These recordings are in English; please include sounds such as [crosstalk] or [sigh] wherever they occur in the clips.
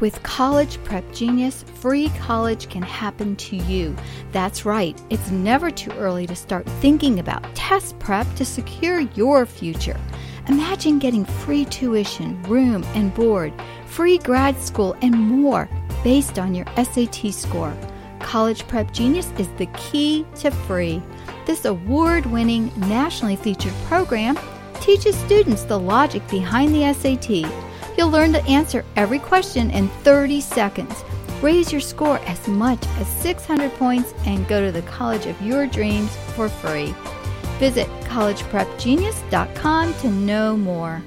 With College Prep Genius, free college can happen to you. That's right, it's never too early to start thinking about test prep to secure your future. Imagine getting free tuition, room and board, free grad school, and more based on your SAT score. College Prep Genius is the key to free. This award winning, nationally featured program teaches students the logic behind the SAT. You'll learn to answer every question in 30 seconds. Raise your score as much as 600 points and go to the college of your dreams for free. Visit collegeprepgenius.com to know more.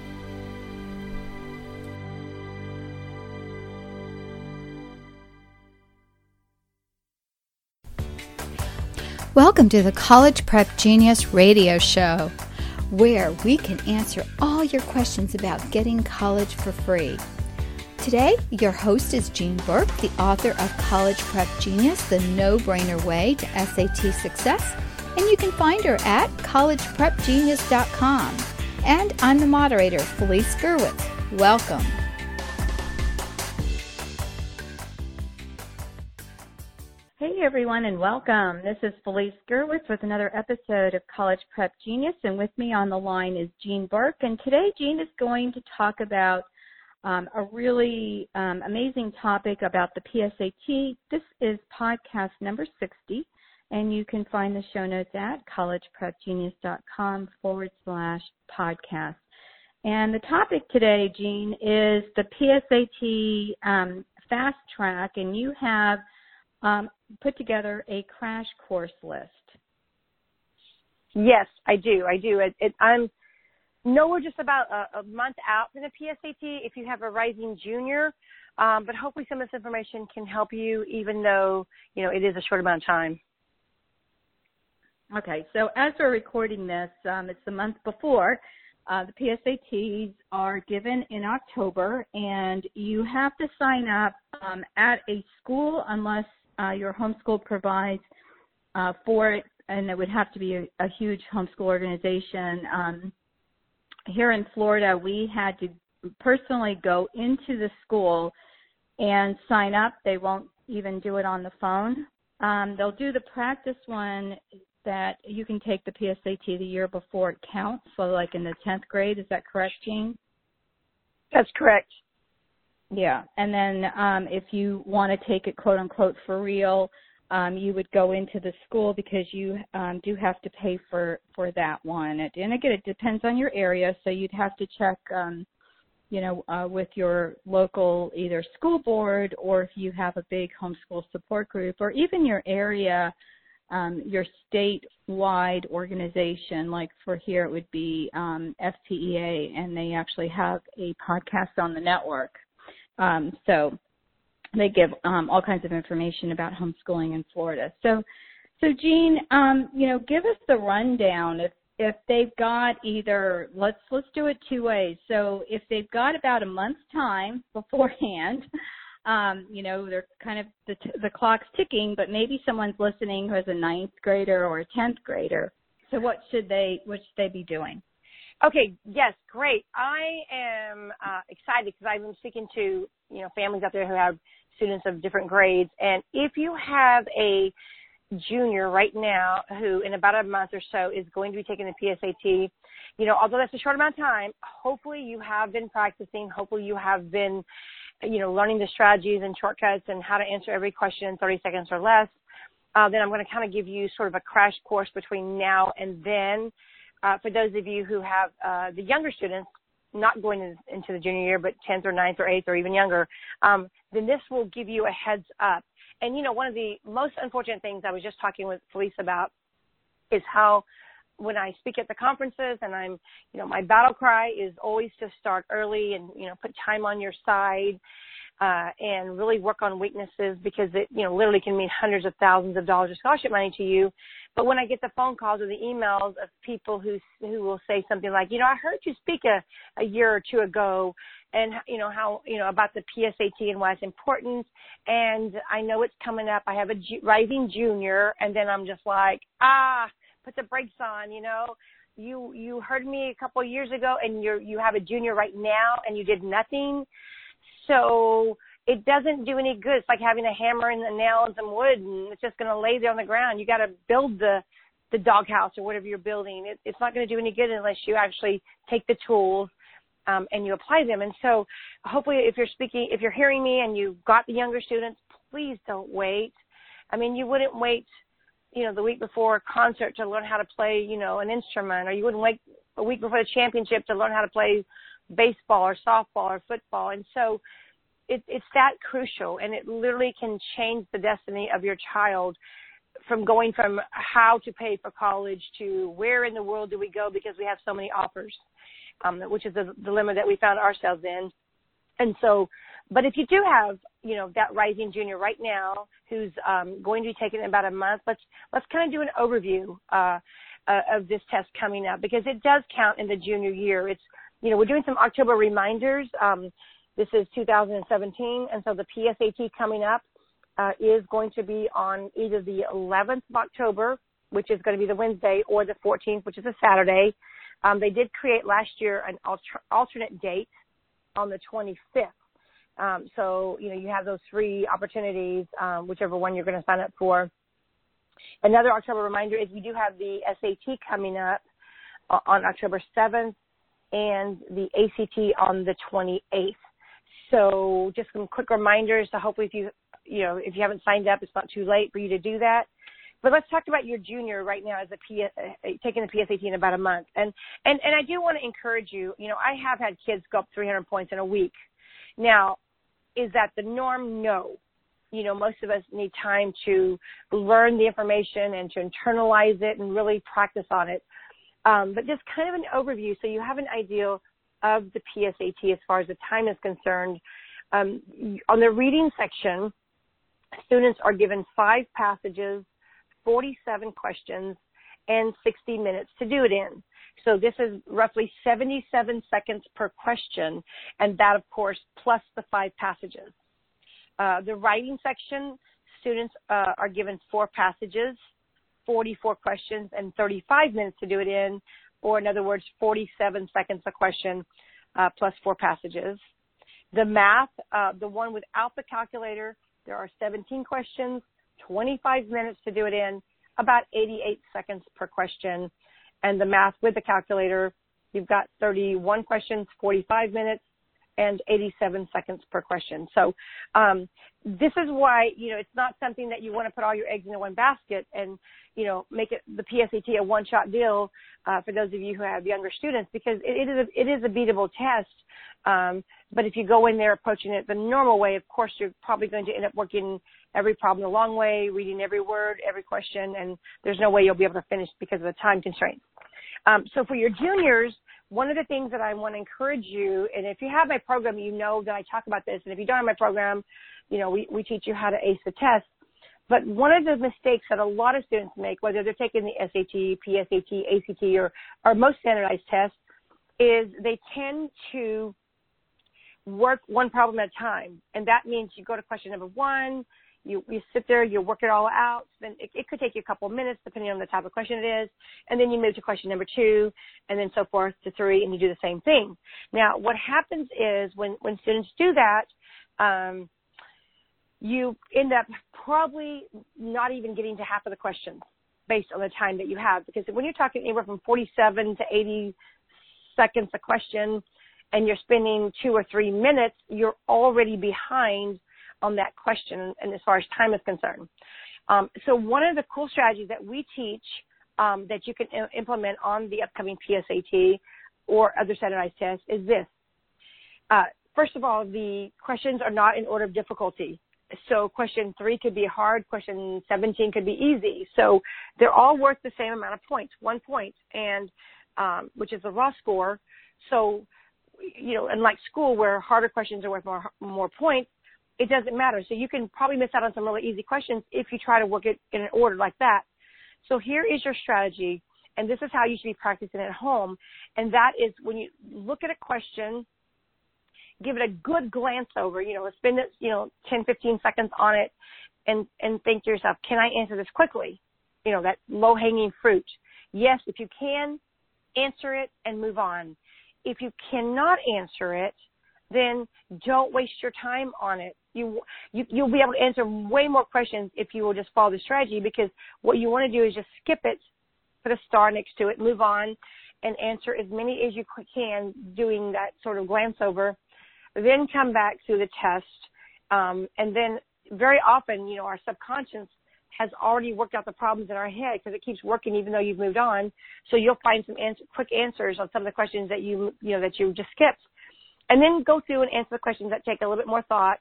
Welcome to the College Prep Genius radio show, where we can answer all your questions about getting college for free. Today, your host is Jean Burk, the author of College Prep Genius The No Brainer Way to SAT Success, and you can find her at collegeprepgenius.com. And I'm the moderator, Felice Gerwitz. Welcome. Hey everyone and welcome. This is Felice Gerwitz with another episode of College Prep Genius and with me on the line is Jean Burk and today Jean is going to talk about um, a really um, amazing topic about the PSAT. This is podcast number 60 and you can find the show notes at collegeprepgenius.com forward slash podcast. And the topic today, Jean, is the PSAT um, fast track and you have um, put together a crash course list. Yes, I do. I do. It, it, I'm no, we're just about a, a, month out from the PSAT. If you have a rising junior, um, but hopefully some of this information can help you, even though you know it is a short amount of time. Okay, so as we're recording this, um, it's the month before. Uh, the PSATs are given in October, and you have to sign up um, at a school unless uh, your homeschool provides uh, for it, and it would have to be a, a huge homeschool organization. Um, here in Florida, we had to personally go into the school and sign up. They won't even do it on the phone. Um, they'll do the practice one that you can take the PSAT the year before it counts, so like in the 10th grade. Is that correct, Jean? That's correct. Yeah, and then um, if you want to take it quote unquote for real, um, you would go into the school because you um, do have to pay for for that one. And again, it depends on your area, so you'd have to check, um, you know, uh, with your local either school board or if you have a big homeschool support group, or even your area, um, your statewide organization. Like for here, it would be um, FPEA, and they actually have a podcast on the network. Um, so they give um, all kinds of information about homeschooling in Florida. So, so Jean, um, you know, give us the rundown if if they've got either let's let's do it two ways. So if they've got about a month's time [laughs] beforehand, um, you know, they're kind of the t- the clock's ticking, but maybe someone's listening who has a ninth grader or a tenth grader. So what should they what should they be doing? Okay, yes, great. I am uh, excited because I've been speaking to you know families out there who have students of different grades, and if you have a junior right now who in about a month or so is going to be taking the PSAT, you know, although that's a short amount of time, hopefully you have been practicing, hopefully you have been, you know, learning the strategies and shortcuts and how to answer every question in 30 seconds or less. Uh, then I'm going to kind of give you sort of a crash course between now and then uh, for those of you who have uh, the younger students not going into the junior year, but 10th or 9th or 8th or even younger, um, then this will give you a heads up. And you know, one of the most unfortunate things I was just talking with Felice about is how when I speak at the conferences and I'm, you know, my battle cry is always to start early and, you know, put time on your side uh, and really work on weaknesses because it, you know, literally can mean hundreds of thousands of dollars of scholarship money to you. But when I get the phone calls or the emails of people who who will say something like, you know, I heard you speak a, a year or two ago, and you know how you know about the PSAT and why it's important, and I know it's coming up. I have a ju- rising junior, and then I'm just like, ah, put the brakes on, you know. You you heard me a couple of years ago, and you you have a junior right now, and you did nothing so it doesn't do any good. It's like having a hammer and a nail and some wood, and it's just going to lay there on the ground. You got to build the the doghouse or whatever you're building. It, it's not going to do any good unless you actually take the tools um, and you apply them. And so, hopefully, if you're speaking, if you're hearing me and you've got the younger students, please don't wait. I mean, you wouldn't wait, you know, the week before a concert to learn how to play, you know, an instrument, or you wouldn't wait a week before the championship to learn how to play baseball or softball or football. And so, it, it's that crucial, and it literally can change the destiny of your child from going from how to pay for college to where in the world do we go because we have so many offers, um, which is the dilemma that we found ourselves in. And so, but if you do have, you know, that rising junior right now who's um, going to be taking about a month, let's let's kind of do an overview uh, uh, of this test coming up because it does count in the junior year. It's, you know, we're doing some October reminders. Um, this is 2017, and so the PSAT coming up uh, is going to be on either the 11th of October, which is going to be the Wednesday, or the 14th, which is a Saturday. Um, they did create last year an alter- alternate date on the 25th. Um, so, you know, you have those three opportunities, um, whichever one you're going to sign up for. Another October reminder is we do have the SAT coming up uh, on October 7th and the ACT on the 28th. So just some quick reminders to hopefully if you you know, if you haven't signed up, it's not too late for you to do that. But let's talk about your junior right now as a P, uh, taking the PSAT in about a month. And, and, and I do want to encourage you, you know, I have had kids go up 300 points in a week. Now, is that the norm? No. You know, most of us need time to learn the information and to internalize it and really practice on it. Um, but just kind of an overview so you have an idea of the PSAT as far as the time is concerned. Um, on the reading section, Students are given five passages, 47 questions, and 60 minutes to do it in. So this is roughly 77 seconds per question, and that, of course, plus the five passages. Uh, the writing section, students uh, are given four passages, 44 questions, and 35 minutes to do it in, or in other words, 47 seconds a question uh, plus four passages. The math, uh, the one without the calculator, there are 17 questions, 25 minutes to do it in, about 88 seconds per question. And the math with the calculator, you've got 31 questions, 45 minutes, and 87 seconds per question. So um, this is why you know it's not something that you want to put all your eggs in one basket and you know make it the PSAT a one-shot deal uh, for those of you who have younger students because it, it is a, it is a beatable test. Um, but if you go in there approaching it the normal way, of course you're probably going to end up working every problem the long way, reading every word, every question, and there's no way you'll be able to finish because of the time constraints. Um, so for your juniors, one of the things that I want to encourage you, and if you have my program, you know that I talk about this, and if you don't have my program, you know, we, we teach you how to ace the test. But one of the mistakes that a lot of students make, whether they're taking the SAT, PSAT, ACT, or, or most standardized tests, is they tend to work one problem at a time. And that means you go to question number one, you, you sit there, you work it all out. Then it, it could take you a couple of minutes depending on the type of question it is. And then you move to question number two and then so forth to three and you do the same thing. Now, what happens is when, when students do that, um, you end up probably not even getting to half of the questions based on the time that you have. Because when you're talking anywhere from 47 to 80 seconds a question and you're spending two or three minutes, you're already behind on that question and as far as time is concerned. Um, so one of the cool strategies that we teach um, that you can implement on the upcoming PSAT or other standardized tests is this. Uh, first of all, the questions are not in order of difficulty. So question three could be hard, question 17 could be easy. So they're all worth the same amount of points, one point, and um, which is the raw score. So, you know, unlike school where harder questions are worth more more points, it doesn't matter. So you can probably miss out on some really easy questions if you try to work it in an order like that. So here is your strategy, and this is how you should be practicing at home. And that is when you look at a question, give it a good glance over, you know, spend you know, 10, 15 seconds on it and, and think to yourself, can I answer this quickly? You know, that low hanging fruit. Yes, if you can, answer it and move on. If you cannot answer it, then don't waste your time on it. You, you you'll be able to answer way more questions if you will just follow the strategy because what you want to do is just skip it, put a star next to it, move on, and answer as many as you can doing that sort of glance over. Then come back to the test, um, and then very often, you know, our subconscious has already worked out the problems in our head because it keeps working even though you've moved on. So you'll find some answer, quick answers on some of the questions that you you know that you just skipped and then go through and answer the questions that take a little bit more thought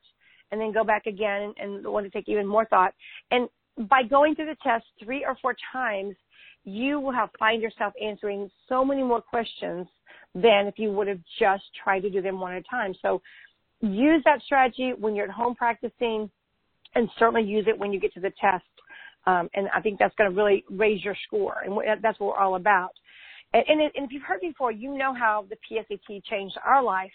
and then go back again and, want to take even more thought. And by going through the test three or four times, you will have find yourself answering so many more questions than if you would have just tried to do them one at a time. So use that strategy when you're at home practicing and certainly use it when you get to the test. Um, and I think that's going to really raise your score, and that's what we're all about. And, and, and if you've heard before, you know how the PSAT changed our life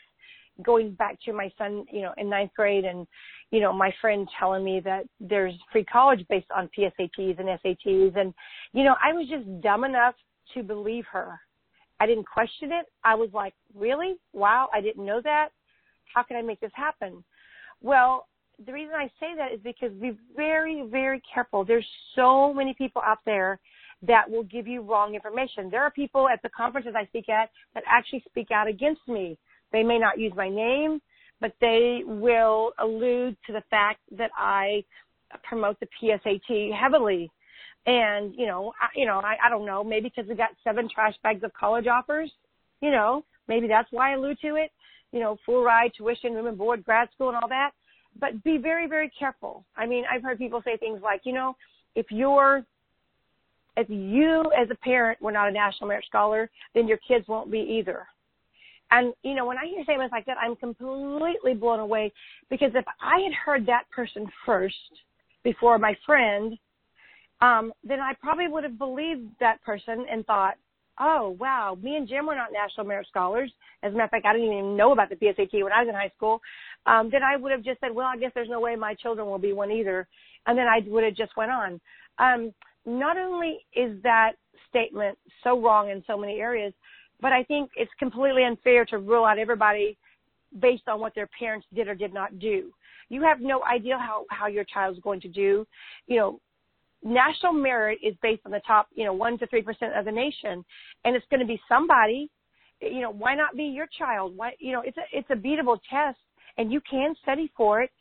going back to my son, you know, in ninth grade and, you know, my friend telling me that there's free college based on PSATs and SATs. And, you know, I was just dumb enough to believe her. I didn't question it. I was like, really? Wow, I didn't know that. How can I make this happen? Well, the reason I say that is because be very, very careful. There's so many people out there that will give you wrong information. There are people at the conferences I speak at that actually speak out against me they may not use my name, but they will allude to the fact that I promote the PSAT heavily. And, you know, I, you know, I, I don't know, maybe because we got seven trash bags of college offers, you know, maybe that's why I allude to it, you know, full ride, tuition, room and board, grad school and all that. But be very, very careful. I mean, I've heard people say things like, you know, if you're, if you as a parent were not a National Merit Scholar, then your kids won't be either. And, you know, when I hear statements like that, I'm completely blown away because if I had heard that person first before my friend, um, then I probably would have believed that person and thought, oh, wow, me and Jim were not National Merit Scholars. As a matter of fact, I didn't even know about the PSAT when I was in high school. Um, then I would have just said, well, I guess there's no way my children will be one either. And then I would have just went on. Um, not only is that statement so wrong in so many areas, but I think it's completely unfair to rule out everybody based on what their parents did or did not do. You have no idea how, how your child's going to do. You know, national merit is based on the top, you know, one to three percent of the nation, and it's going to be somebody. You know, why not be your child? Why, you know, it's a it's a beatable test, and you can study for it.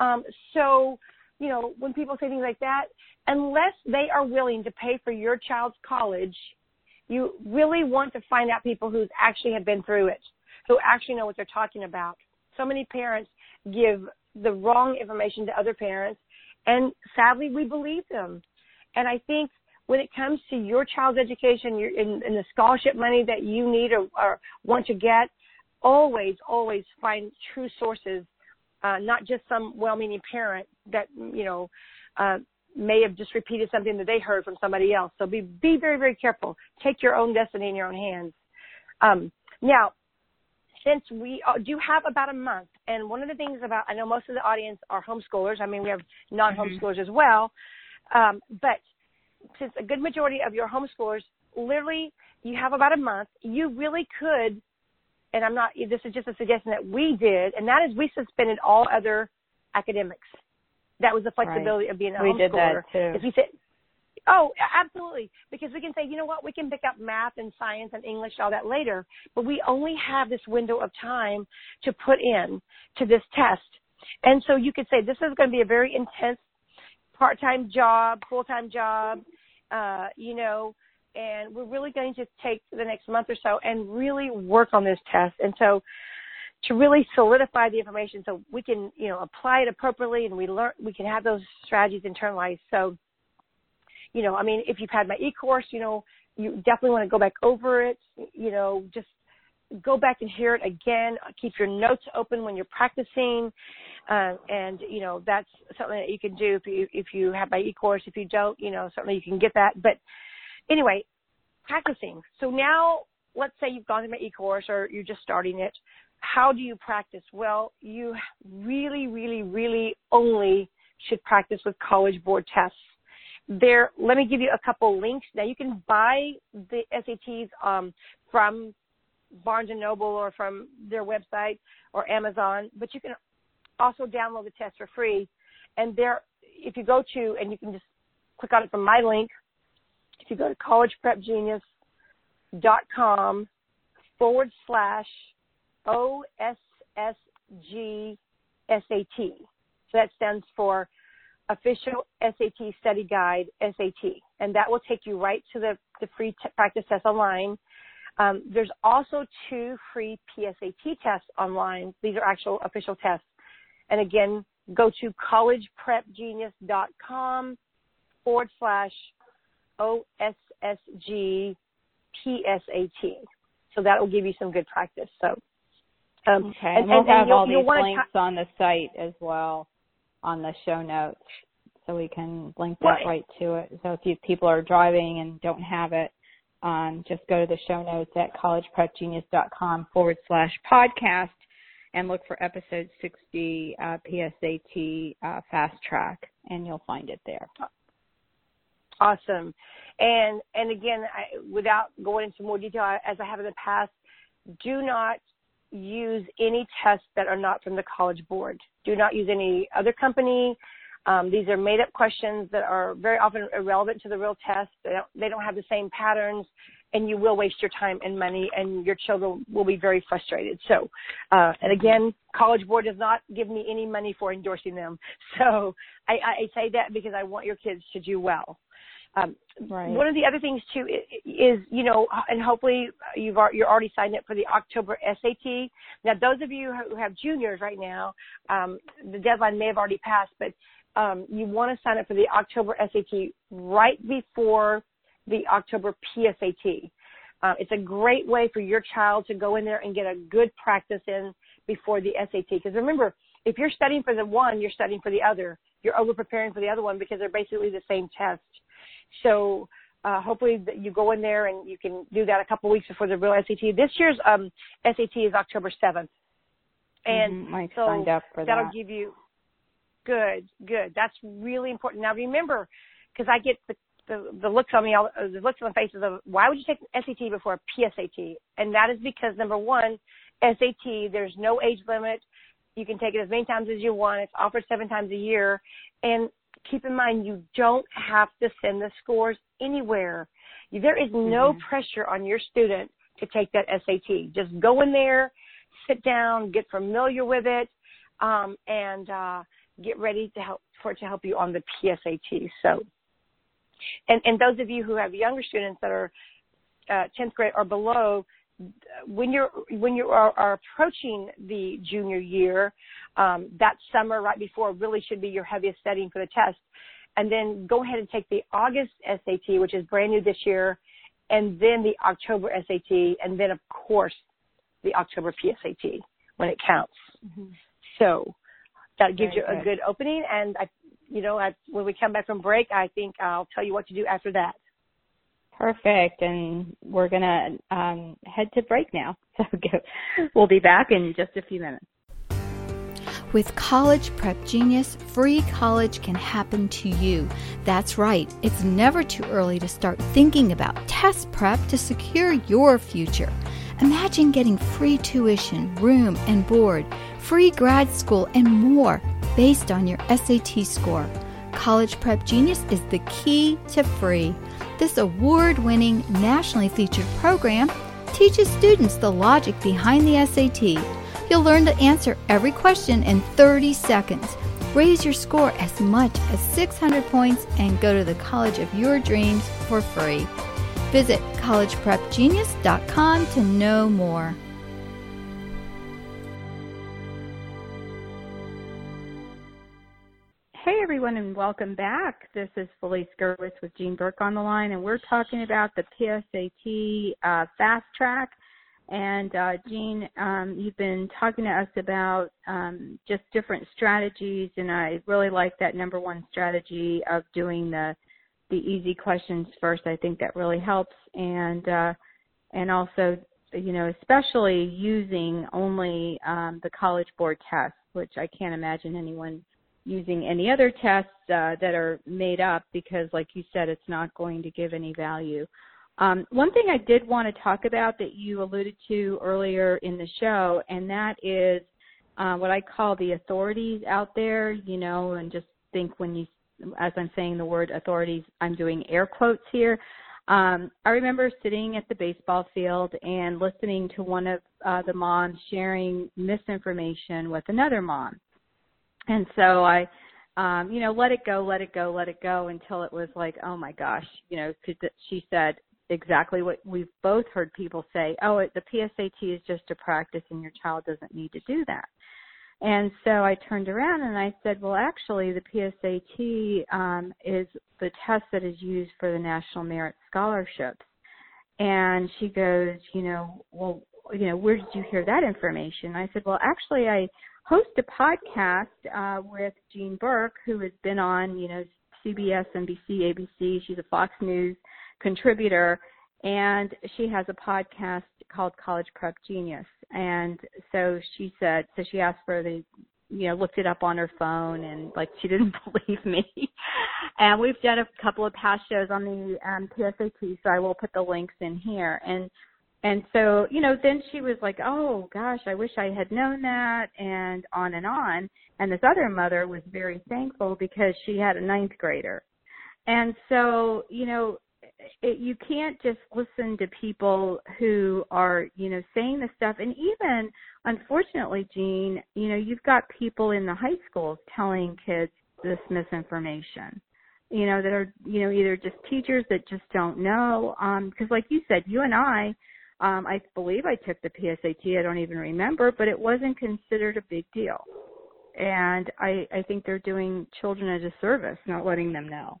Um, so, you know, when people say things like that, unless they are willing to pay for your child's college you really want to find out people who actually have been through it, who actually know what they're talking about. So many parents give the wrong information to other parents, and sadly, we believe them. And I think when it comes to your child's education your, and, and the scholarship money that you need or, or want to get, always, always find true sources, uh, not just some well-meaning parent that you know uh, may have just repeated something that they heard from somebody else. So be be very very careful. Take your own destiny in your own hands. Um, now, since we uh, do have about a month, and one of the things about I know most of the audience are homeschoolers. I mean, we have non-homeschoolers mm-hmm. as well, um, but since a good majority of your homeschoolers literally you have about a month, you really could. And I'm not. This is just a suggestion that we did, and that is we suspended all other academics that was the flexibility right. of being a we homeschooler. did that too. If you said, oh, absolutely, because we can say, you know what, we can pick up math and science and English all that later, but we only have this window of time to put in to this test. And so you could say this is going to be a very intense part-time job, full-time job, uh, you know, and we're really going to take the next month or so and really work on this test. And so to really solidify the information so we can, you know, apply it appropriately and we learn, we can have those strategies internalized. So, you know, I mean, if you've had my e-course, you know, you definitely want to go back over it, you know, just go back and hear it again. Keep your notes open when you're practicing. Uh, and, you know, that's something that you can do if you, if you have my e-course. If you don't, you know, certainly you can get that. But anyway, practicing. So now let's say you've gone through my e-course or you're just starting it how do you practice? Well, you really, really, really only should practice with College Board tests. There, let me give you a couple links. Now you can buy the SATs um, from Barnes and Noble or from their website or Amazon, but you can also download the test for free. And there, if you go to, and you can just click on it from my link, if you go to collegeprepgenius.com forward slash OSSG SAT. So that stands for Official SAT Study Guide SAT. And that will take you right to the, the free t- practice test online. Um, there's also two free PSAT tests online. These are actual official tests. And again, go to collegeprepgenius.com forward slash OSSG PSAT. So that will give you some good practice. So, um, okay, and, and we'll and, have and all these links on the site as well on the show notes, so we can link that right, right to it. So if you, people are driving and don't have it, um, just go to the show notes at collegeprepgenius.com forward slash podcast and look for episode 60 uh, PSAT uh, fast track, and you'll find it there. Awesome. And and again, I, without going into more detail, as I have in the past, do not use any tests that are not from the College Board. Do not use any other company. Um, these are made up questions that are very often irrelevant to the real test. They don't, they don't have the same patterns and you will waste your time and money and your children will be very frustrated. So, uh, and again, College Board does not give me any money for endorsing them. [laughs] So I, I say that because I want your kids to do well. Um, right. One of the other things too is, you know, and hopefully you've you're already signed up for the October SAT. Now, those of you who have juniors right now, um, the deadline may have already passed, but um, you want to sign up for the October SAT right before the October PSAT. Uh, it's a great way for your child to go in there and get a good practice in before the SAT. Because remember, if you're studying for the one, you're studying for the other. You're over preparing for the other one because they're basically the same test. So uh, hopefully you go in there and you can do that a couple weeks before the real SAT. This year's um, SAT is October 7th. And mm-hmm. so signed up for that'll that. give you good, good. That's really important. Now remember, because I get the, the the looks on me, all, the looks on the faces of why would you take SAT before a PSAT? And that is because number one, SAT, there's no age limit. You can take it as many times as you want. It's offered seven times a year. And keep in mind, you don't have to send the scores anywhere. There is no mm-hmm. pressure on your student to take that SAT. Just go in there, sit down, get familiar with it, um, and uh, get ready to help for it to help you on the PSAT. So, and and those of you who have younger students that are uh, 10th grade or below, when you're when you are, are approaching the junior year, um, that summer right before really should be your heaviest studying for the test, and then go ahead and take the August SAT, which is brand new this year, and then the October SAT, and then of course the October PSAT when it counts. Mm-hmm. So that gives Very you a good. good opening, and I, you know, I, when we come back from break, I think I'll tell you what to do after that. Perfect. And we're going to um, head to break now. [laughs] So we'll be back in just a few minutes. With College Prep Genius, free college can happen to you. That's right, it's never too early to start thinking about test prep to secure your future. Imagine getting free tuition, room and board, free grad school, and more based on your SAT score. College Prep Genius is the key to free. This award winning, nationally featured program teaches students the logic behind the SAT. You'll learn to answer every question in 30 seconds. Raise your score as much as 600 points and go to the college of your dreams for free. Visit collegeprepgenius.com to know more. Everyone and welcome back. This is Felice Gerwitz with Jean Burk on the line and we're talking about the PSAT uh, Fast Track. And uh, Jean, um, you've been talking to us about um, just different strategies and I really like that number one strategy of doing the the easy questions first. I think that really helps and uh, and also you know especially using only um, the College Board test, which I can't imagine anyone using any other tests uh, that are made up because, like you said, it's not going to give any value. Um, one thing I did want to talk about that you alluded to earlier in the show, and that is uh, what I call the authorities out there, you know, and just think when you, as I'm saying the word authorities, I'm doing air quotes here. Um, I remember sitting at the baseball field and listening to one of uh, the moms sharing misinformation with another mom. And so I, um, you know, let it go, let it go, let it go until it was like, oh my gosh, you know, because she said exactly what we've both heard people say. Oh, it, the PSAT is just a practice and your child doesn't need to do that. And so I turned around and I said, well, actually, the PSAT um, is the test that is used for the National Merit Scholarships. And she goes, you know, well, you know, where did you hear that information? I said, well, actually, I host a podcast uh, with Jean Burk, who has been on, you know, CBS, NBC, ABC. She's a Fox News contributor, and she has a podcast called College Prep Genius. And so she said, so she asked for the, you know, looked it up on her phone and like she didn't [laughs] believe me. and we've done a couple of past shows on the um, PSAT, so I will put the links in here. And and so, you know, then she was like, "Oh gosh, I wish I had known that," and on and on. And this other mother was very thankful because she had a ninth grader. And so, you know, it, you can't just listen to people who are, you know, saying the stuff. And even, unfortunately, Jean, you know, you've got people in the high schools telling kids this misinformation. You know, that are, you know, either just teachers that just don't know. Um, because like you said, you and I, um, I believe I took the PSAT. I don't even remember, but it wasn't considered a big deal. And I, I think they're doing children a disservice, not letting them know.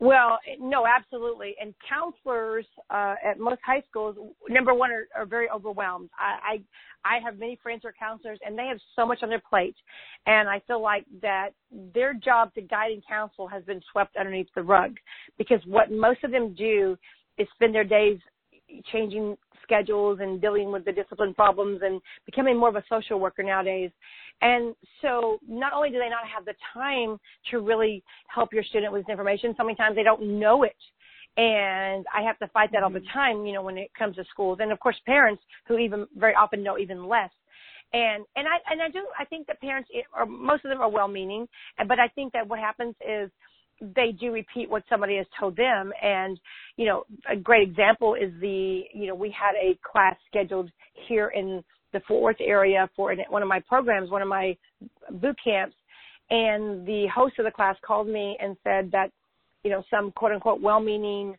Well, no, absolutely. And counselors uh, at most high schools, number one, are, are very overwhelmed. I, I I have many friends who are counselors, and they have so much on their plate, and I feel like that their job to guide and counsel has been swept underneath the rug, because what most of them do is spend their days changing schedules and dealing with the discipline problems and becoming more of a social worker nowadays. And so not only do they not have the time to really help your student with information, so many times they don't know it. And I have to fight that all the mm-hmm. time, you know, when it comes to schools. And of course parents who even very often know even less. And and I and I do I think that parents or most of them are well meaning, but I think that what happens is they do repeat what somebody has told them. And you know a great example is the you know we had a class scheduled here in the Fort Worth area for one of my programs one of my boot camps. And the host of the class called me and said that you know some quote unquote well meaning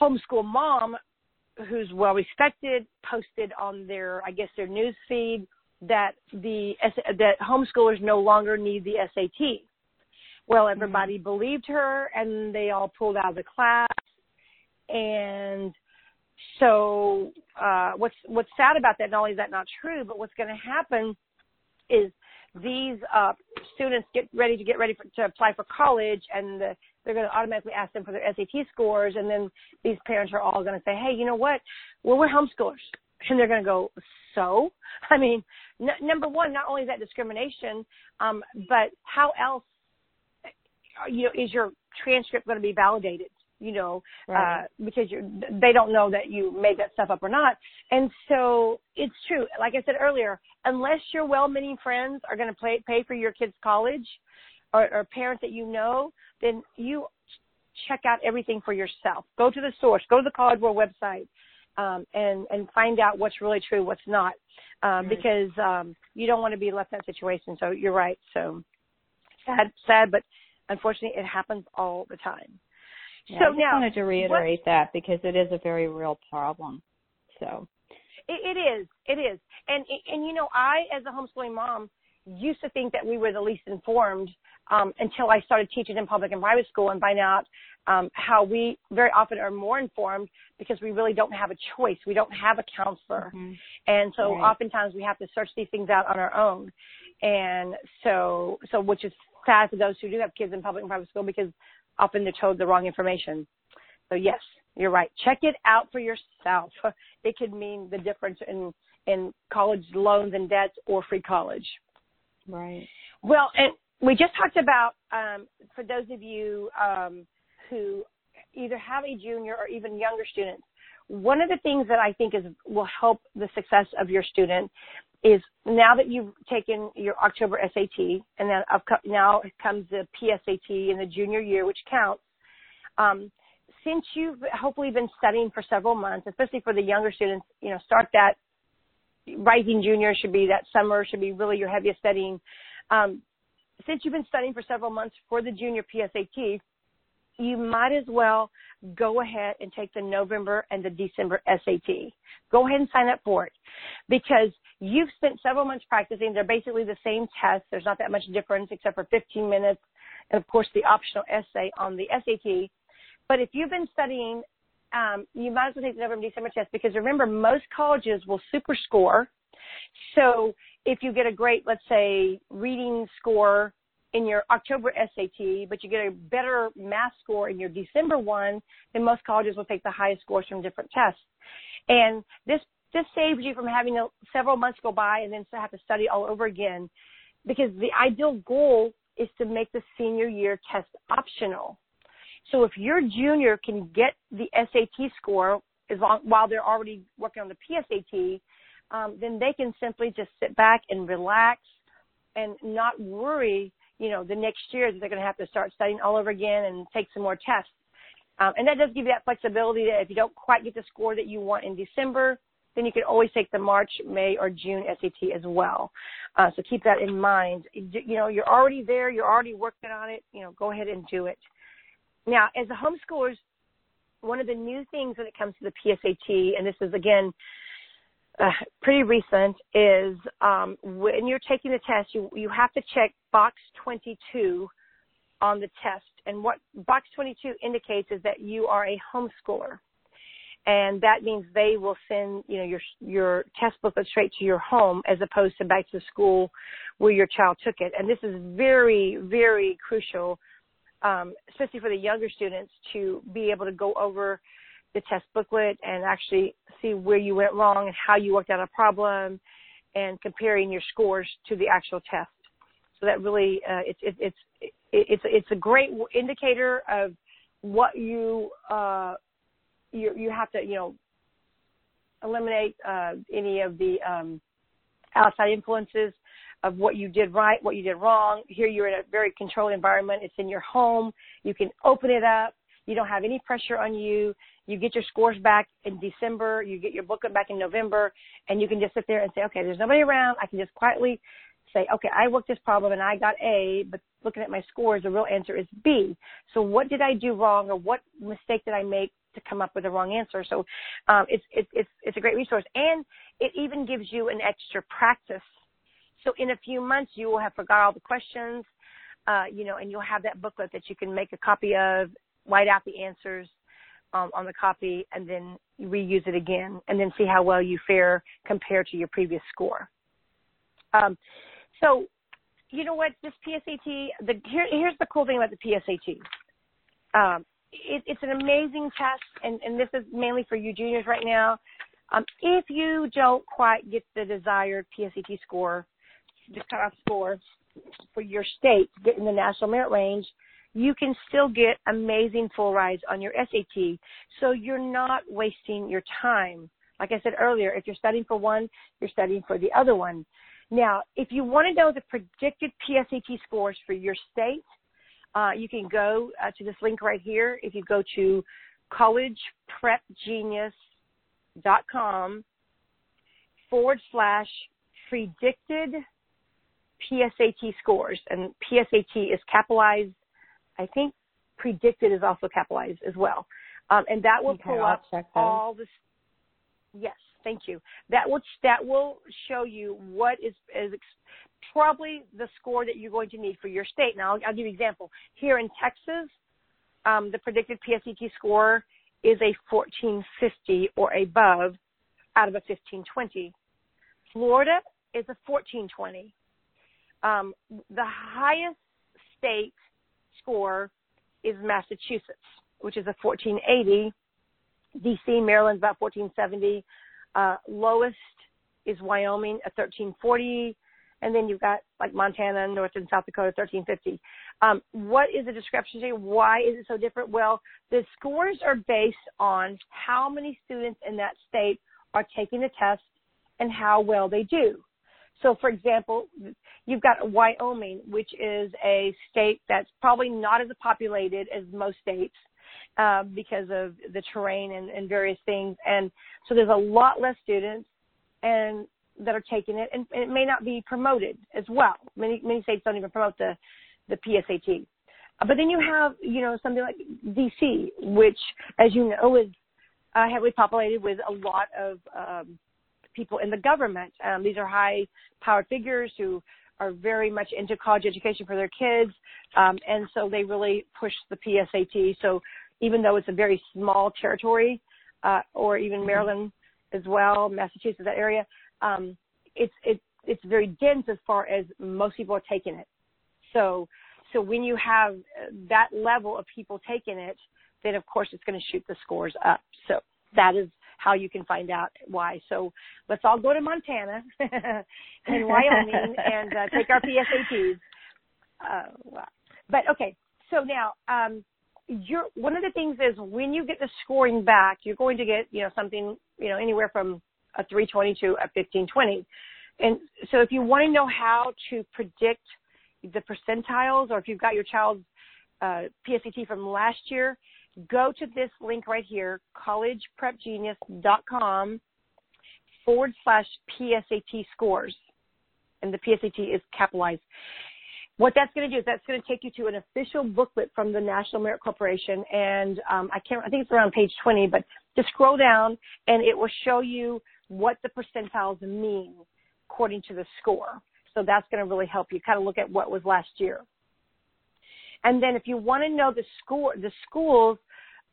homeschool mom who's well respected posted on their i guess their news feed that the that homeschoolers no longer need the SAT well, mm-hmm. everybody mm-hmm. believed her and they all pulled out of the class. And so, uh, what's, what's sad about that, not only is that not true, but what's going to happen is these, uh, students get ready to get ready for, to apply for college and the, they're going to automatically ask them for their SAT scores. And then these parents are all going to say, Hey, you know what? Well, we're homeschoolers. And they're going to go, so? [laughs] I mean, n- number one, not only is that discrimination, um, but how else you know, is your transcript going to be validated? You know, right. uh, because they don't know that you made that stuff up or not. And so it's true. Like I said earlier, unless your well-meaning friends are going to pay, pay for your kids' college or, or parents that you know, then you check out everything for yourself. Go to the source. Go to the College Board website. Um, and and find out what's really true, what's not, um, right. because um, you don't want to be left in that situation. So you're right. So sad, sad, but unfortunately, it happens all the time. Yeah, so I just now, wanted to reiterate that because it is a very real problem. So it, it is, it is, and and you know, I as a homeschooling mom used to think that we were the least informed um, until I started teaching in public and private school and find out um, how we very often are more informed because we really don't have a choice. We don't have a counselor, mm-hmm. and so right. oftentimes we have to search these things out on our own. And so, so which is sad for those who do have kids in public and private school because often they're told the wrong information. So yes, you're right. Check it out for yourself. [laughs] It could mean the difference in in college loans and debts or free college. Right. Well, and we just talked about um, for those of you um, who either have a junior or even younger students, one of the things that I think is will help the success of your student is now that you've taken your October SAT and then now comes the PSAT in the junior year, which counts. Um, since you've hopefully been studying for several months, especially for the younger students, you know, start that rising junior should be that summer should be really your heaviest studying. Um, since you've been studying for several months for the junior PSAT, you might as well go ahead and take the November and the December SAT. Go ahead and sign up for it because you've spent several months practicing. They're basically the same test. There's not that much difference except for 15 minutes and of course the optional essay on the SAT. But if you've been studying, um, you might as well take the November and December test because remember most colleges will super score. So if you get a great, let's say, reading score in your October SAT, but you get a better math score in your December one, then most colleges will take the highest scores from different tests. And this this saves you from having several months go by and then have to study all over again, because the ideal goal is to make the senior year test optional. So if your junior can get the SAT score as long while they're already working on the PSAT, um, then they can simply just sit back and relax and not worry you know, the next year they're going to have to start studying all over again and take some more tests. Um, and that does give you that flexibility that if you don't quite get the score that you want in December, then you can always take the March, May, or June SAT as well. Uh, so keep that in mind. You know, you're already there, you're already working on it. You know, go ahead and do it. Now, as a homeschoolers, one of the new things when it comes to the PSAT, and this is again uh, pretty recent is um, when you're taking the test, you you have to check box 22 on the test, and what box 22 indicates is that you are a homeschooler, and that means they will send you know your your test booklet straight to your home as opposed to back to school where your child took it, and this is very very crucial, um, especially for the younger students to be able to go over the test booklet and actually see where you went wrong and how you worked out a problem and comparing your scores to the actual test. So that really, uh, it's, it, it's, it, it's, it's a great indicator of what you, uh, you, you have to, you know, eliminate, uh, any of the, um, outside influences of what you did right, what you did wrong. Here you're in a very controlled environment. It's in your home. You can open it up. You don't have any pressure on you. You get your scores back in December. You get your booklet back in November, and you can just sit there and say, okay, there's nobody around. I can just quietly say, okay, I worked this problem and I got A, but looking at my scores, the real answer is B. So what did I do wrong, or what mistake did I make to come up with the wrong answer? So um, it's it's it's it's a great resource, and it even gives you an extra practice. So in a few months, you will have forgot all the questions, uh, you know, and you'll have that booklet that you can make a copy of, write out the answers, um, on the copy and then reuse it again and then see how well you fare compared to your previous score. Um, so, you know what? This PSAT, the, here, here's the cool thing about the PSAT. Um, it, it's an amazing test, and, and this is mainly for you juniors right now. Um, if you don't quite get the desired PSAT score, the cutoff score for your state, get in the national merit range, you can still get amazing full rides on your SAT. So you're not wasting your time. Like I said earlier, if you're studying for one, you're studying for the other one. Now, if you want to know the predicted PSAT scores for your state, uh, you can go uh, to this link right here. If you go to collegeprepgenius.com forward slash predicted PSAT scores, and PSAT is capitalized I think predicted is also capitalized as well. Um, and that will okay, pull I'll up all the. Yes, thank you. That will that will show you what is is probably the score that you're going to need for your state. Now, I'll, I'll give you an example. Here in Texas, um, the predicted PSAT score is a 1450 or above out of a 1520. Florida is a 1420. Um, the highest state score is Massachusetts, which is a 1480. DC, Maryland's about 1470. Uh, lowest is Wyoming at 1340. and then you've got like Montana, North and South Dakota, 1350. Um, what is the discrepancy? Why is it so different? Well, the scores are based on how many students in that state are taking the test and how well they do. So, for example, you've got Wyoming, which is a state that's probably not as populated as most states uh, because of the terrain and, and various things. And so there's a lot less students and that are taking it, and, and it may not be promoted as well. Many many states don't even promote the the PSAT. Uh, but then you have, you know, something like DC, which, as you know, is uh, heavily populated with a lot of um, people in the government. Um, these are high-powered figures who are very much into college education for their kids, um, and so they really push the PSAT. So even though it's a very small territory, uh, or even mm-hmm. Maryland as well, Massachusetts, that area, um, it's it's it's very dense as far as most people are taking it. So so when you have that level of people taking it, then of course it's going to shoot the scores up. So that is how you can find out why. So let's all go to Montana [laughs] and Wyoming [laughs] and uh, take our PSATs. Uh, but okay, so now um, you're one of the things is when you get the scoring back, you're going to get you know something you know anywhere from a 320 to a 1520. And so if you want to know how to predict the percentiles or if you've got your child's uh, PSAT from last year, go to this link right here, collegeprepgenius.com forward slash PSAT scores. And the PSAT is capitalized. What that's going to do is that's going to take you to an official booklet from the National Merit Corporation, and um, I can't. I think it's around page 20, but just scroll down, and it will show you what the percentiles mean according to the score. So that's going to really help you kind of look at what was last year. And then if you want to know the score, the schools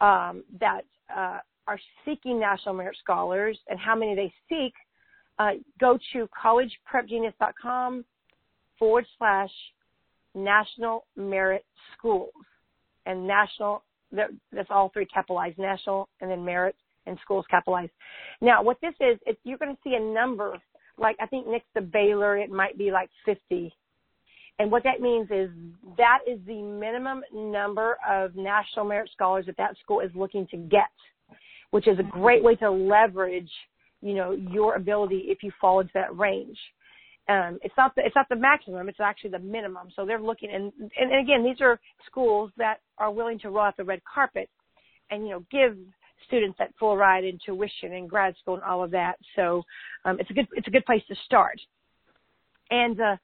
um, that uh, are seeking National Merit Scholars and how many they seek, uh, go to collegeprepgenius.com forward slash National Merit Schools. And national, that's all three capitalized, national and then merit and schools capitalized. Now, what this is, you're going to see a number, like I think next to Baylor, it might be like 50. And what that means is that is the minimum number of national merit scholars that that school is looking to get, which is a great way to leverage, you know, your ability if you fall into that range. Um, it's not the it's not the maximum; it's actually the minimum. So they're looking, and, and and again, these are schools that are willing to roll out the red carpet, and you know, give students that full ride in tuition and grad school and all of that. So um, it's a good it's a good place to start. And uh,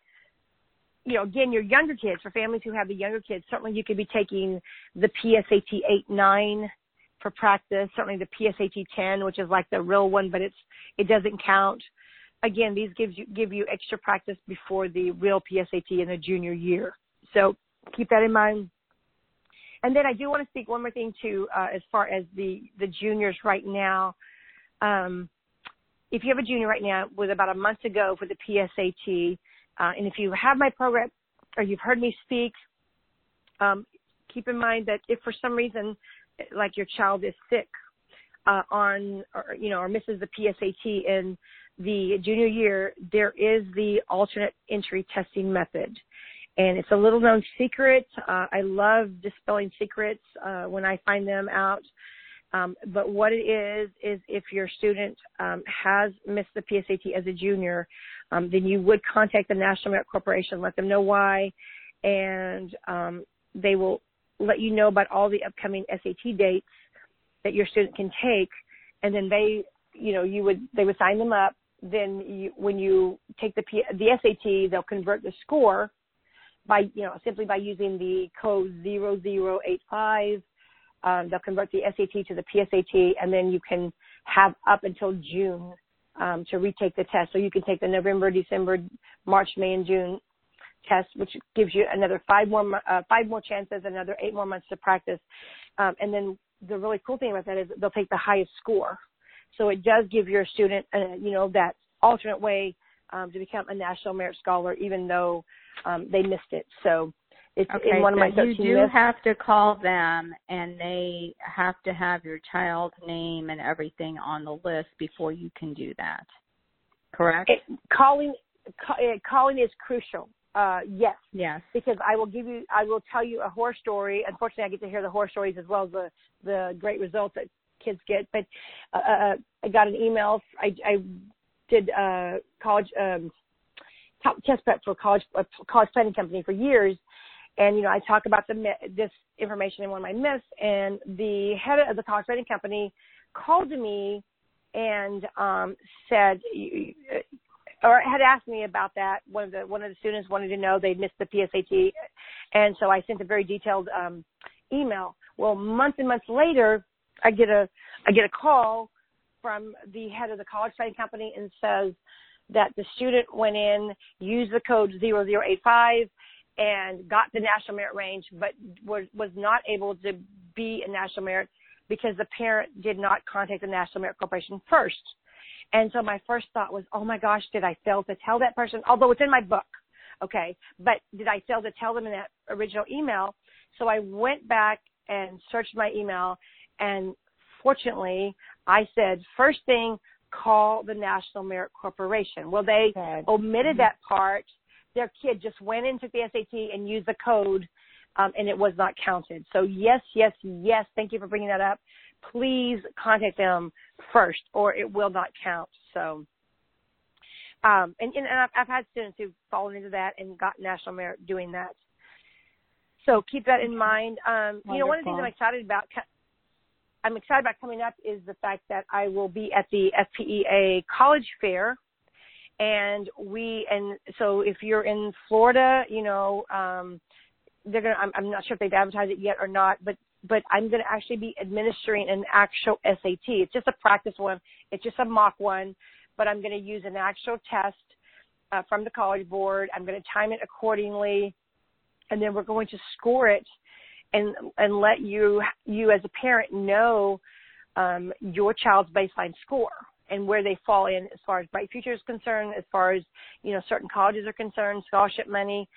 you know, again, your younger kids, for families who have the younger kids, certainly you could be taking the PSAT 8, 9 for practice, certainly the PSAT 10, which is like the real one, but it's, it doesn't count. Again, these gives you, give you extra practice before the real PSAT in the junior year. So keep that in mind. And then I do want to speak one more thing too, uh, as far as the the juniors right now. Um, if you have a junior right now, with about a month to go for the PSAT, uh, and if you have my program or you've heard me speak, um, keep in mind that if for some reason, like your child is sick uh, on, or you know, or misses the PSAT in the junior year, there is the alternate entry testing method and it's a little known secret. Uh, I love dispelling secrets uh, when I find them out. Um, but what it is is if your student um, has missed the PSAT as a junior, um, then you would contact the National Merit Corporation, let them know why, and um, they will let you know about all the upcoming SAT dates that your student can take, and then they, you know, you would they would sign them up. Then you, when you take the P, the SAT, they'll convert the score by, you know, simply by using the code 0085. Um, they'll convert the SAT to the PSAT, and then you can have up until June um, to retake the test. So you can take the November, December, March, May, and June test, which gives you another five more uh, five more chances, another eight more months to practice. Um, and then the really cool thing about that is they'll take the highest score. So it does give your student, uh, you know, that alternate way um, to become a national merit scholar, even though um, they missed it. So it's okay, in one so of my 13 you do lists. have to call them, and they have to have your child's name and everything on the list before you can do that. Correct? It, calling ca- calling is crucial. Uh, yes, Yes. because I will give you, I will tell you a horror story. Unfortunately, I get to hear the horror stories as well as the the great results that kids get. But uh, uh, I got an email. I, I did uh, college um, top test prep for college a college planning company for years, and you know I talk about the this information in one of my myths. And the head of the college writing company called to me and um, said or had asked me about that. One of the one of the students wanted to know they'd missed the PSAT, and so I sent a very detailed um, email. Well, months and months later, I get a I get a call from the head of the college planning company and says that the student went in, used the code 0085, and got the national merit range, but was was not able to be a national merit because the parent did not contact the National Merit Corporation first. And so my first thought was, oh my gosh, did I fail to tell that person? Although it's in my book, okay, but did I fail to tell them in that original email? So I went back and searched my email, and fortunately, I said first thing, call the National Merit Corporation. Well, they Good. omitted Mhm. that part. Their kid just went into the SAT and used the code, um, and it was not counted. So yes, yes, yes. Thank you for bringing that up. Please contact them first, or it will not count. So, um, and, and I've, I've had students who've fallen into that and got national merit doing that. So keep that in mind. Um, you know, one of the things I'm excited about, I'm excited about coming up is the fact that I will be at the FPEA College Fair, and we and so if you're in Florida, you know, um, they're gonna. I'm, I'm not sure if they've advertised it yet or not, but but I'm gonna actually be administering an actual SAT. It's just a practice one. It's just a mock one, but I'm gonna use an actual test uh, from the College Board. I'm gonna time it accordingly, and then we're going to score it and and let you you as a parent know um, your child's baseline score and where they fall in as far as Bright Future is concerned, as far as you know certain colleges are concerned, scholarship money.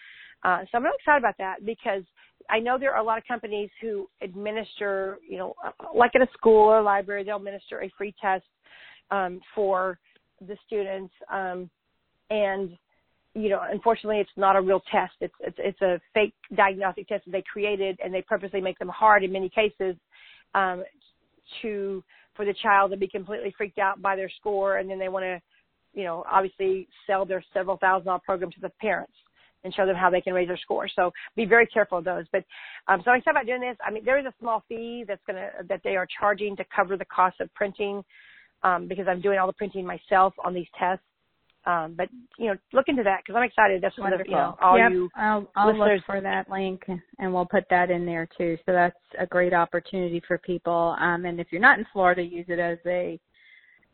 Uh, so I'm really excited about that because I know there are a lot of companies who administer, you know, uh, like at a school or library, they'll administer a free test um, for the students, um, and you know, unfortunately, it's not a real test. It's it's it's a fake diagnostic test that they created, and they purposely make them hard in many cases um, to for the child to be completely freaked out by their score, and then they want to, you know, obviously sell their several thousand dollar program to the parents and show them how they can raise their score. So be very careful of those. But um, so I'm excited about doing this. I mean, there is a small fee that's gonna that they are charging to cover the cost of printing um, because I'm doing all the printing myself on these tests. Um, but you know, look into that because I'm excited. That's one of you know all yep. you I'll, I'll listeners- look for that link and we'll put that in there too. So that's a great opportunity for people. Um, and if you're not in Florida, use it as a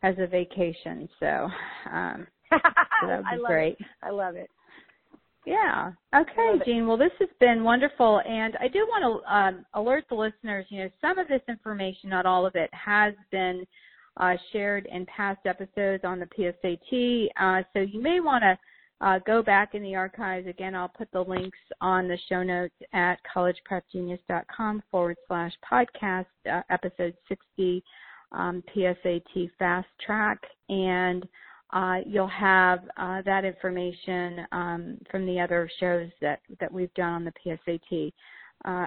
as a vacation. So, um, [laughs] so that would I be love great. it. I love it. Yeah. Okay. Jean. Well, this has been wonderful, and I do want to um, alert the listeners. You know, some of this information, not all of it, has been uh, shared in past episodes on the PSAT. Uh, so you may want to uh, go back in the archives. Again, I'll put the links on the show notes at collegeprepgenius.com forward slash podcast, uh, episode 60, um, PSAT Fast Track, and uh, you'll have uh, that information um, from the other shows that, that we've done on the PSAT.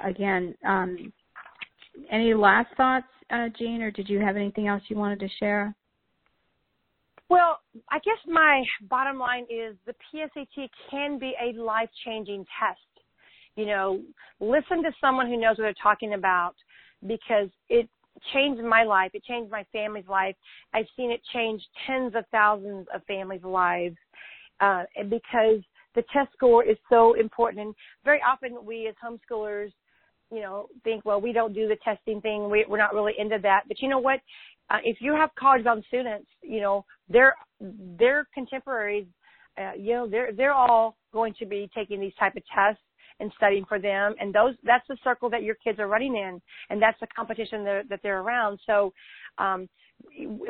Again, um, any last thoughts, uh, Jean, or did you have anything else you wanted to share? Well, I guess my bottom line is the PSAT can be a life changing test. You know, listen to someone who knows what they're talking about because it changed my life. It changed my family's life. I've seen it change tens of thousands of families' lives uh, because the test score is so important. And very often we as homeschoolers, you know, think, well, we don't do the testing thing. We, we're not really into that. But you know what? Uh, if you have college-bound students, you know, their their contemporaries, uh, you know, they're they're all going to be taking these type of tests and studying for them, and those that's the circle that your kids are running in, and that's the competition that, that they're around. So, um,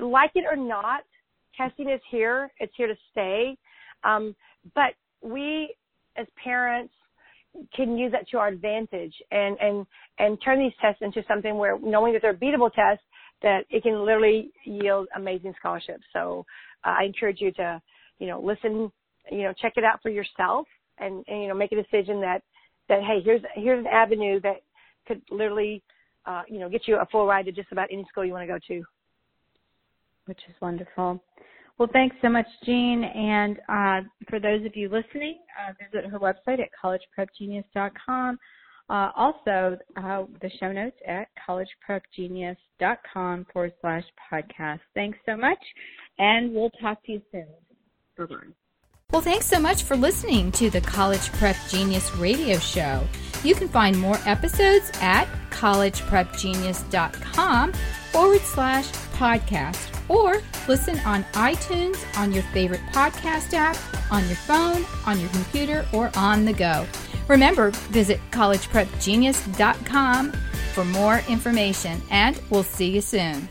like it or not, testing is here. It's here to stay. Um, but we, as parents, can use that to our advantage and and and turn these tests into something where knowing that they're beatable tests that it can literally yield amazing scholarships. So uh, I encourage you to, you know, listen you know, check it out for yourself and, and you know, make a decision that that hey, here's here's an avenue that could literally, uh, you know, get you a full ride to just about any school you want to go to. Which is wonderful. Well, thanks so much, Jean. And uh, for those of you listening, uh, visit her website at collegeprepgenius.com. Uh, also, uh, the show notes at collegeprepgenius.com forward slash podcast. Thanks so much, and we'll talk to you soon. Bye-bye. Well, thanks so much for listening to the College Prep Genius radio show. You can find more episodes at collegeprepgenius.com forward slash podcast or listen on iTunes, on your favorite podcast app, on your phone, on your computer, or on the go. Remember, visit collegeprepgenius.com for more information, and we'll see you soon.